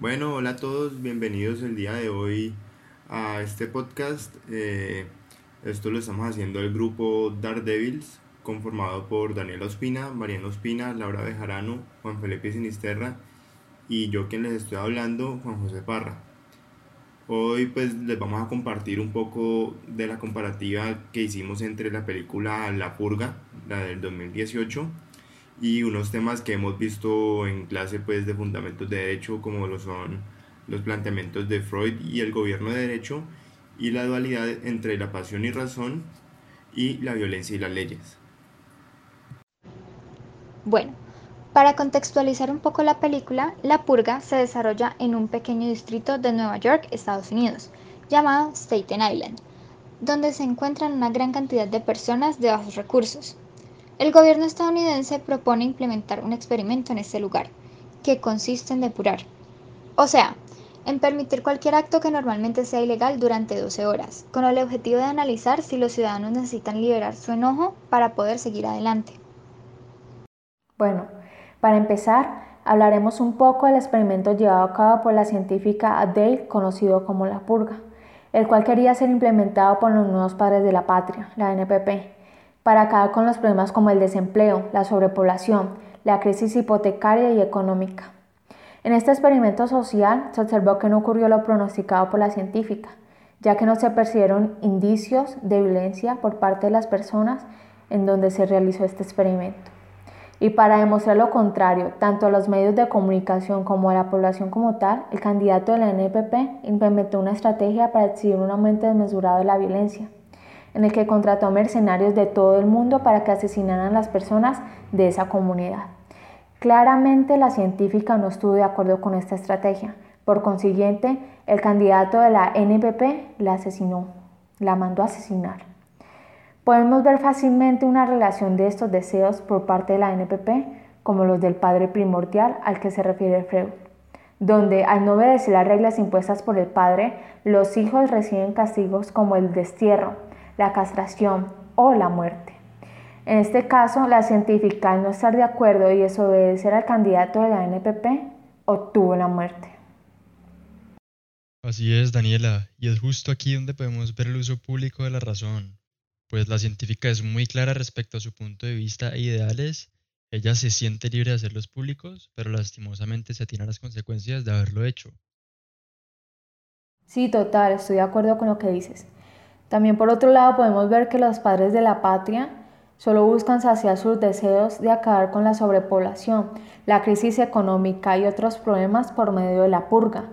Bueno, hola a todos, bienvenidos el día de hoy a este podcast. Eh, esto lo estamos haciendo el grupo Daredevils, conformado por Daniel Ospina, Mariano Ospina, Laura Bejarano, Juan Felipe Sinisterra y yo quien les estoy hablando, Juan José Parra. Hoy pues les vamos a compartir un poco de la comparativa que hicimos entre la película La Purga, la del 2018, y unos temas que hemos visto en clase pues de fundamentos de derecho como son los planteamientos de Freud y el gobierno de derecho y la dualidad entre la pasión y razón y la violencia y las leyes. Bueno, para contextualizar un poco la película, La Purga se desarrolla en un pequeño distrito de Nueva York, Estados Unidos, llamado Staten Island, donde se encuentran una gran cantidad de personas de bajos recursos. El gobierno estadounidense propone implementar un experimento en este lugar, que consiste en depurar. O sea, en permitir cualquier acto que normalmente sea ilegal durante 12 horas, con el objetivo de analizar si los ciudadanos necesitan liberar su enojo para poder seguir adelante. Bueno, para empezar, hablaremos un poco del experimento llevado a cabo por la científica Adele, conocido como la purga, el cual quería ser implementado por los nuevos padres de la patria, la NPP, para acabar con los problemas como el desempleo, la sobrepoblación, la crisis hipotecaria y económica. En este experimento social se observó que no ocurrió lo pronosticado por la científica, ya que no se percibieron indicios de violencia por parte de las personas en donde se realizó este experimento. Y para demostrar lo contrario, tanto a los medios de comunicación como a la población como tal, el candidato de la NPP implementó una estrategia para exhibir un aumento desmesurado de la violencia en el que contrató mercenarios de todo el mundo para que asesinaran a las personas de esa comunidad. Claramente la científica no estuvo de acuerdo con esta estrategia. Por consiguiente, el candidato de la NPP la asesinó, la mandó a asesinar. Podemos ver fácilmente una relación de estos deseos por parte de la NPP como los del padre primordial al que se refiere Freud, donde al no obedecer las reglas impuestas por el padre, los hijos reciben castigos como el destierro, la castración o la muerte. En este caso, la científica, al no estar de acuerdo y desobedecer al candidato de la NPP, obtuvo la muerte. Así es, Daniela, y es justo aquí donde podemos ver el uso público de la razón, pues la científica es muy clara respecto a su punto de vista e ideales, ella se siente libre de hacerlos públicos, pero lastimosamente se atiene a las consecuencias de haberlo hecho. Sí, total, estoy de acuerdo con lo que dices. También por otro lado podemos ver que los padres de la patria solo buscan saciar sus deseos de acabar con la sobrepoblación, la crisis económica y otros problemas por medio de la purga,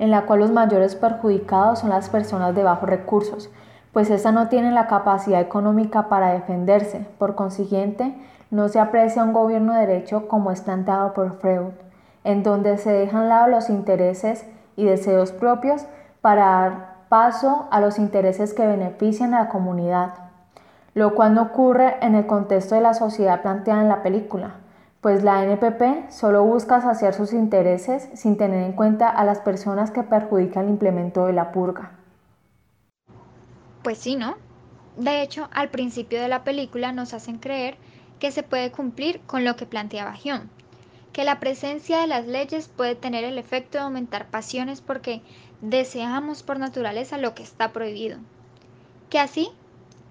en la cual los mayores perjudicados son las personas de bajos recursos, pues éstas no tienen la capacidad económica para defenderse. Por consiguiente, no se aprecia un gobierno de derecho como es planteado por Freud, en donde se dejan lado los intereses y deseos propios para paso a los intereses que benefician a la comunidad, lo cual no ocurre en el contexto de la sociedad planteada en la película, pues la NPP solo busca saciar sus intereses sin tener en cuenta a las personas que perjudican el implemento de la purga. Pues sí, ¿no? De hecho, al principio de la película nos hacen creer que se puede cumplir con lo que planteaba Hume, que la presencia de las leyes puede tener el efecto de aumentar pasiones porque deseamos por naturaleza lo que está prohibido, que así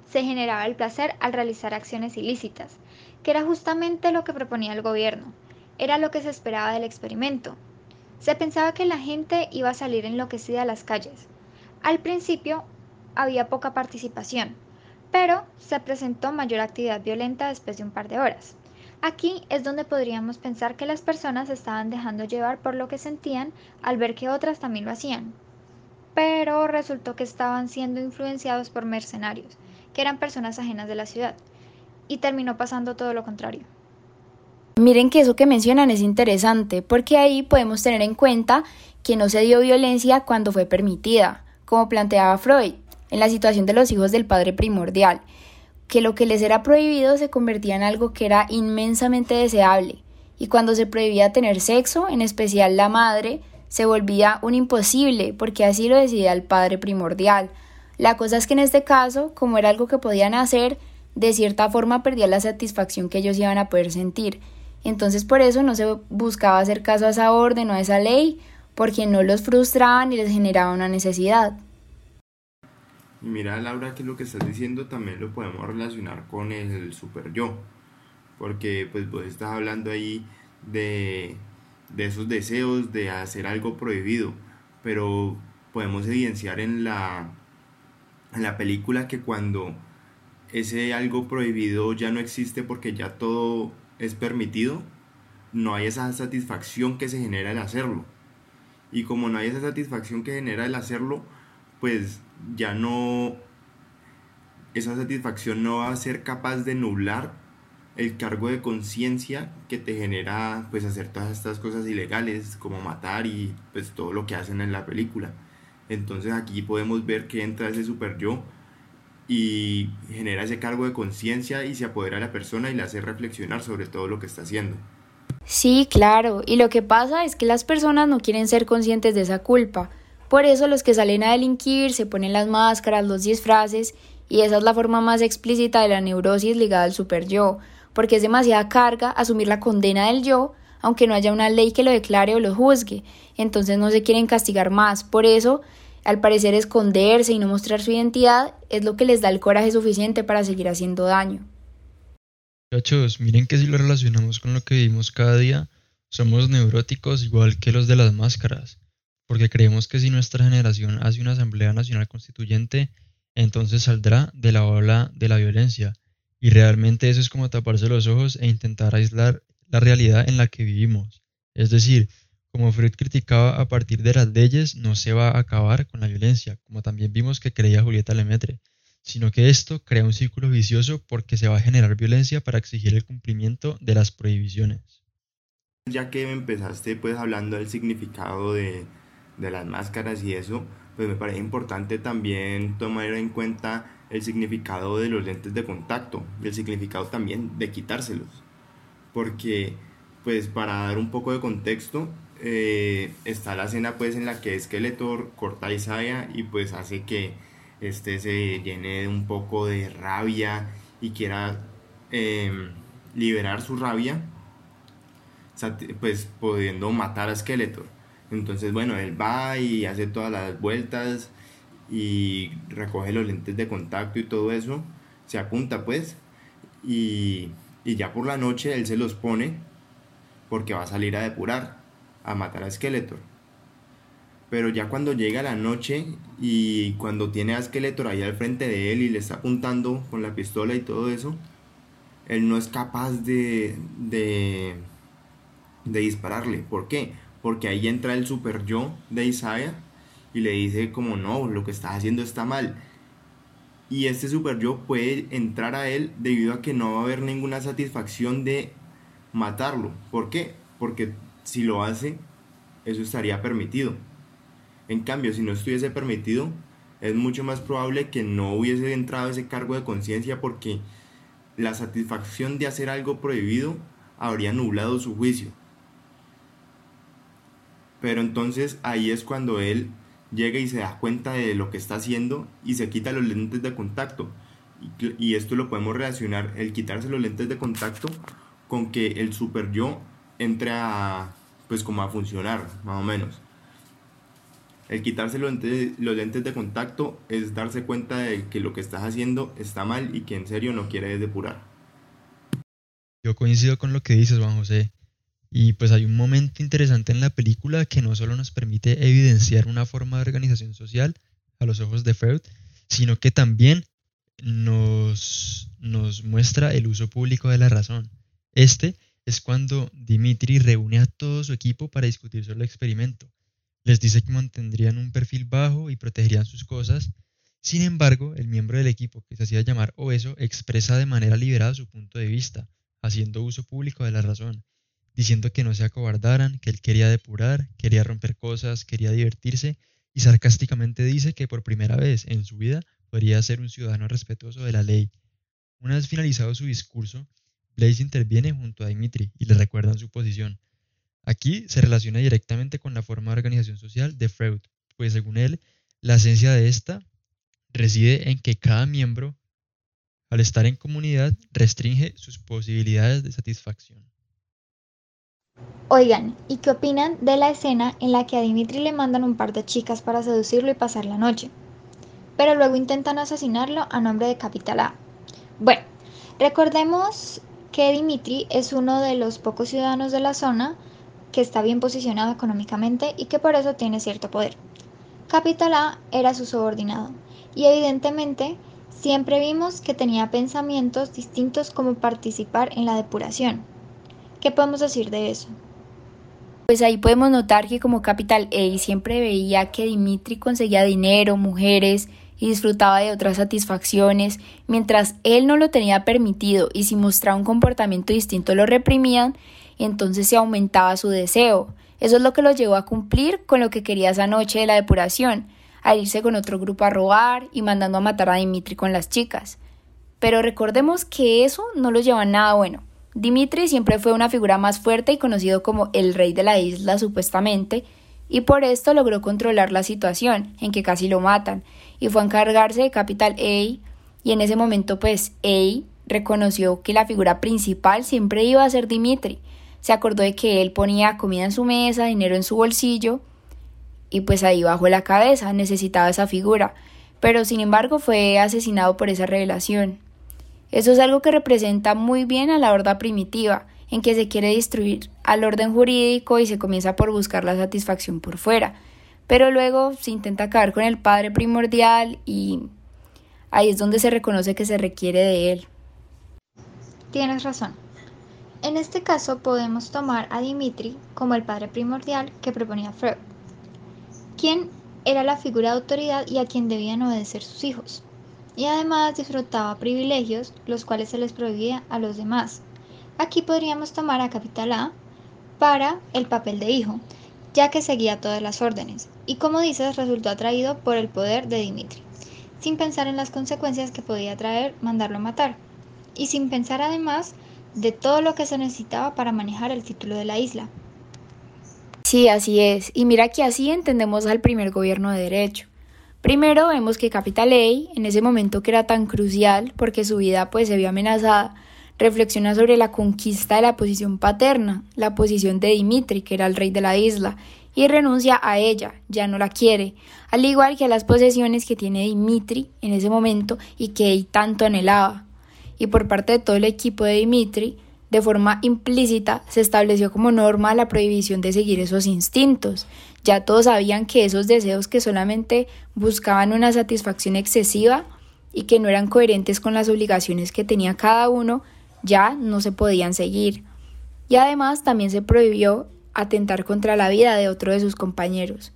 se generaba el placer al realizar acciones ilícitas, que era justamente lo que proponía el gobierno, era lo que se esperaba del experimento. Se pensaba que la gente iba a salir enloquecida a las calles. Al principio había poca participación, pero se presentó mayor actividad violenta después de un par de horas. Aquí es donde podríamos pensar que las personas estaban dejando llevar por lo que sentían al ver que otras también lo hacían. Pero resultó que estaban siendo influenciados por mercenarios, que eran personas ajenas de la ciudad, y terminó pasando todo lo contrario. Miren que eso que mencionan es interesante, porque ahí podemos tener en cuenta que no se dio violencia cuando fue permitida, como planteaba Freud, en la situación de los hijos del padre primordial, que lo que les era prohibido se convertía en algo que era inmensamente deseable, y cuando se prohibía tener sexo, en especial la madre, se volvía un imposible, porque así lo decidía el padre primordial. La cosa es que en este caso, como era algo que podían hacer, de cierta forma perdía la satisfacción que ellos iban a poder sentir. Entonces por eso no se buscaba hacer caso a esa orden o a esa ley, porque no los frustraban y les generaba una necesidad. Mira, Laura, que lo que estás diciendo también lo podemos relacionar con el super yo, porque pues vos estás hablando ahí de, de esos deseos de hacer algo prohibido, pero podemos evidenciar en la, en la película que cuando ese algo prohibido ya no existe porque ya todo es permitido, no hay esa satisfacción que se genera al hacerlo. Y como no hay esa satisfacción que genera el hacerlo, pues ya no, esa satisfacción no va a ser capaz de nublar el cargo de conciencia que te genera pues hacer todas estas cosas ilegales como matar y pues todo lo que hacen en la película. Entonces aquí podemos ver que entra ese super yo y genera ese cargo de conciencia y se apodera a la persona y le hace reflexionar sobre todo lo que está haciendo. Sí, claro, y lo que pasa es que las personas no quieren ser conscientes de esa culpa, por eso los que salen a delinquir se ponen las máscaras, los disfraces, y esa es la forma más explícita de la neurosis ligada al super yo, porque es demasiada carga asumir la condena del yo, aunque no haya una ley que lo declare o lo juzgue, entonces no se quieren castigar más, por eso, al parecer esconderse y no mostrar su identidad es lo que les da el coraje suficiente para seguir haciendo daño. Muchachos, miren que si lo relacionamos con lo que vivimos cada día, somos neuróticos igual que los de las máscaras porque creemos que si nuestra generación hace una Asamblea Nacional Constituyente, entonces saldrá de la ola de la violencia. Y realmente eso es como taparse los ojos e intentar aislar la realidad en la que vivimos. Es decir, como Freud criticaba a partir de las leyes, no se va a acabar con la violencia, como también vimos que creía Julieta Lemaitre, sino que esto crea un círculo vicioso porque se va a generar violencia para exigir el cumplimiento de las prohibiciones. Ya que empezaste pues hablando del significado de, de las máscaras y eso, pues me parece importante también tomar en cuenta el significado de los lentes de contacto y el significado también de quitárselos. Porque, pues para dar un poco de contexto, eh, está la escena pues en la que Skeletor corta a Isaiah y pues hace que este se llene de un poco de rabia y quiera em, liberar su rabia, pues pudiendo matar a Skeletor entonces, bueno, él va y hace todas las vueltas y recoge los lentes de contacto y todo eso, se apunta pues, y, ya por la noche él se los pone porque va a salir a depurar, a matar a Skeletor. Pero ya cuando llega la noche y cuando tiene a Skeletor ahí al frente de él y le está apuntando con la pistola y todo eso, él no es capaz de, de, de dispararle. ¿Por qué? Porque ahí entra el super yo de Isaiah y le dice como no, lo que estás haciendo está mal. Y este super yo puede entrar a él debido a que no va a haber ninguna satisfacción de matarlo. ¿Por qué? Porque si lo hace, eso estaría permitido. En cambio, si no estuviese permitido, es mucho más probable que no hubiese entrado ese cargo de conciencia porque la satisfacción de hacer algo prohibido habría nublado su juicio. Pero entonces ahí es cuando él llega y se da cuenta de lo que está haciendo y se quita los lentes de contacto. Y, esto lo podemos relacionar, el quitarse los lentes de contacto, con que el super yo entre a, pues como a funcionar, más o menos. El quitarse los lentes, los lentes de contacto es darse cuenta de que lo que estás haciendo está mal y que en serio no quieres depurar. Yo coincido con lo que dices, Juan José. Y pues hay un momento interesante en la película que no solo nos permite evidenciar una forma de organización social a los ojos de Freud, sino que también nos, nos muestra el uso público de la razón. Este es cuando Dimitri reúne a todo su equipo para discutir sobre el experimento. Les dice que mantendrían un perfil bajo y protegerían sus cosas. Sin embargo, el miembro del equipo que se hacía llamar Oeso expresa de manera liberada su punto de vista, haciendo uso público de la razón diciendo que no se acobardaran, que él quería depurar, quería romper cosas, quería divertirse y sarcásticamente dice que por primera vez en su vida podría ser un ciudadano respetuoso de la ley. Una vez finalizado su discurso, Blaze interviene junto a Dimitri y le recuerda su posición. Aquí se relaciona directamente con la forma de organización social de Freud, pues según él, la esencia de esta reside en que cada miembro, al estar en comunidad, restringe sus posibilidades de satisfacción. Oigan, ¿y qué opinan de la escena en la que a Dimitri le mandan un par de chicas para seducirlo y pasar la noche? Pero luego intentan asesinarlo a nombre de Capital A. Bueno, recordemos que Dimitri es uno de los pocos ciudadanos de la zona que está bien posicionado económicamente y que por eso tiene cierto poder. Capital A era su subordinado y evidentemente siempre vimos que tenía pensamientos distintos como participar en la depuración. ¿Qué podemos decir de eso? Pues ahí podemos notar que como Capital A siempre veía que Dimitri conseguía dinero, mujeres y disfrutaba de otras satisfacciones, mientras él no lo tenía permitido y si mostraba un comportamiento distinto lo reprimían, entonces se aumentaba su deseo. Eso es lo que lo llevó a cumplir con lo que quería esa noche de la depuración, a irse con otro grupo a robar y mandando a matar a Dimitri con las chicas. Pero recordemos que eso no lo lleva a nada bueno. Dimitri siempre fue una figura más fuerte y conocido como el rey de la isla supuestamente, y por esto logró controlar la situación, en que casi lo matan, y fue a encargarse de Capital A, y en ese momento pues A reconoció que la figura principal siempre iba a ser Dimitri, se acordó de que él ponía comida en su mesa, dinero en su bolsillo, y pues ahí bajó la cabeza, necesitaba esa figura, pero sin embargo fue asesinado por esa revelación. Eso es algo que representa muy bien a la horda primitiva, en que se quiere destruir al orden jurídico y se comienza por buscar la satisfacción por fuera, pero luego se intenta acabar con el padre primordial y ahí es donde se reconoce que se requiere de él. Tienes razón. En este caso podemos tomar a Dimitri como el padre primordial que proponía Freud, quien era la figura de autoridad y a quien debían obedecer sus hijos, y además disfrutaba privilegios los cuales se les prohibía a los demás. Aquí podríamos tomar a Capital A para el papel de hijo, ya que seguía todas las órdenes, y como dices resultó atraído por el poder de Dimitri, sin pensar en las consecuencias que podía traer mandarlo a matar, y sin pensar además de todo lo que se necesitaba para manejar el título de la isla. Sí, así es. Y mira que así entendemos al primer gobierno de derecho. Primero vemos que Capital A, en ese momento que era tan crucial porque su vida pues se vio amenazada, reflexiona sobre la conquista de la posición paterna, la posición de Dimitri, que era el rey de la isla, y renuncia a ella, ya no la quiere, al igual que a las posesiones que tiene Dimitri en ese momento y que él tanto anhelaba. Y por parte de todo el equipo de Dimitri, de forma implícita se estableció como norma la prohibición de seguir esos instintos. Ya todos sabían que esos deseos que solamente buscaban una satisfacción excesiva y que no eran coherentes con las obligaciones que tenía cada uno, ya no se podían seguir. Y además también se prohibió atentar contra la vida de otro de sus compañeros.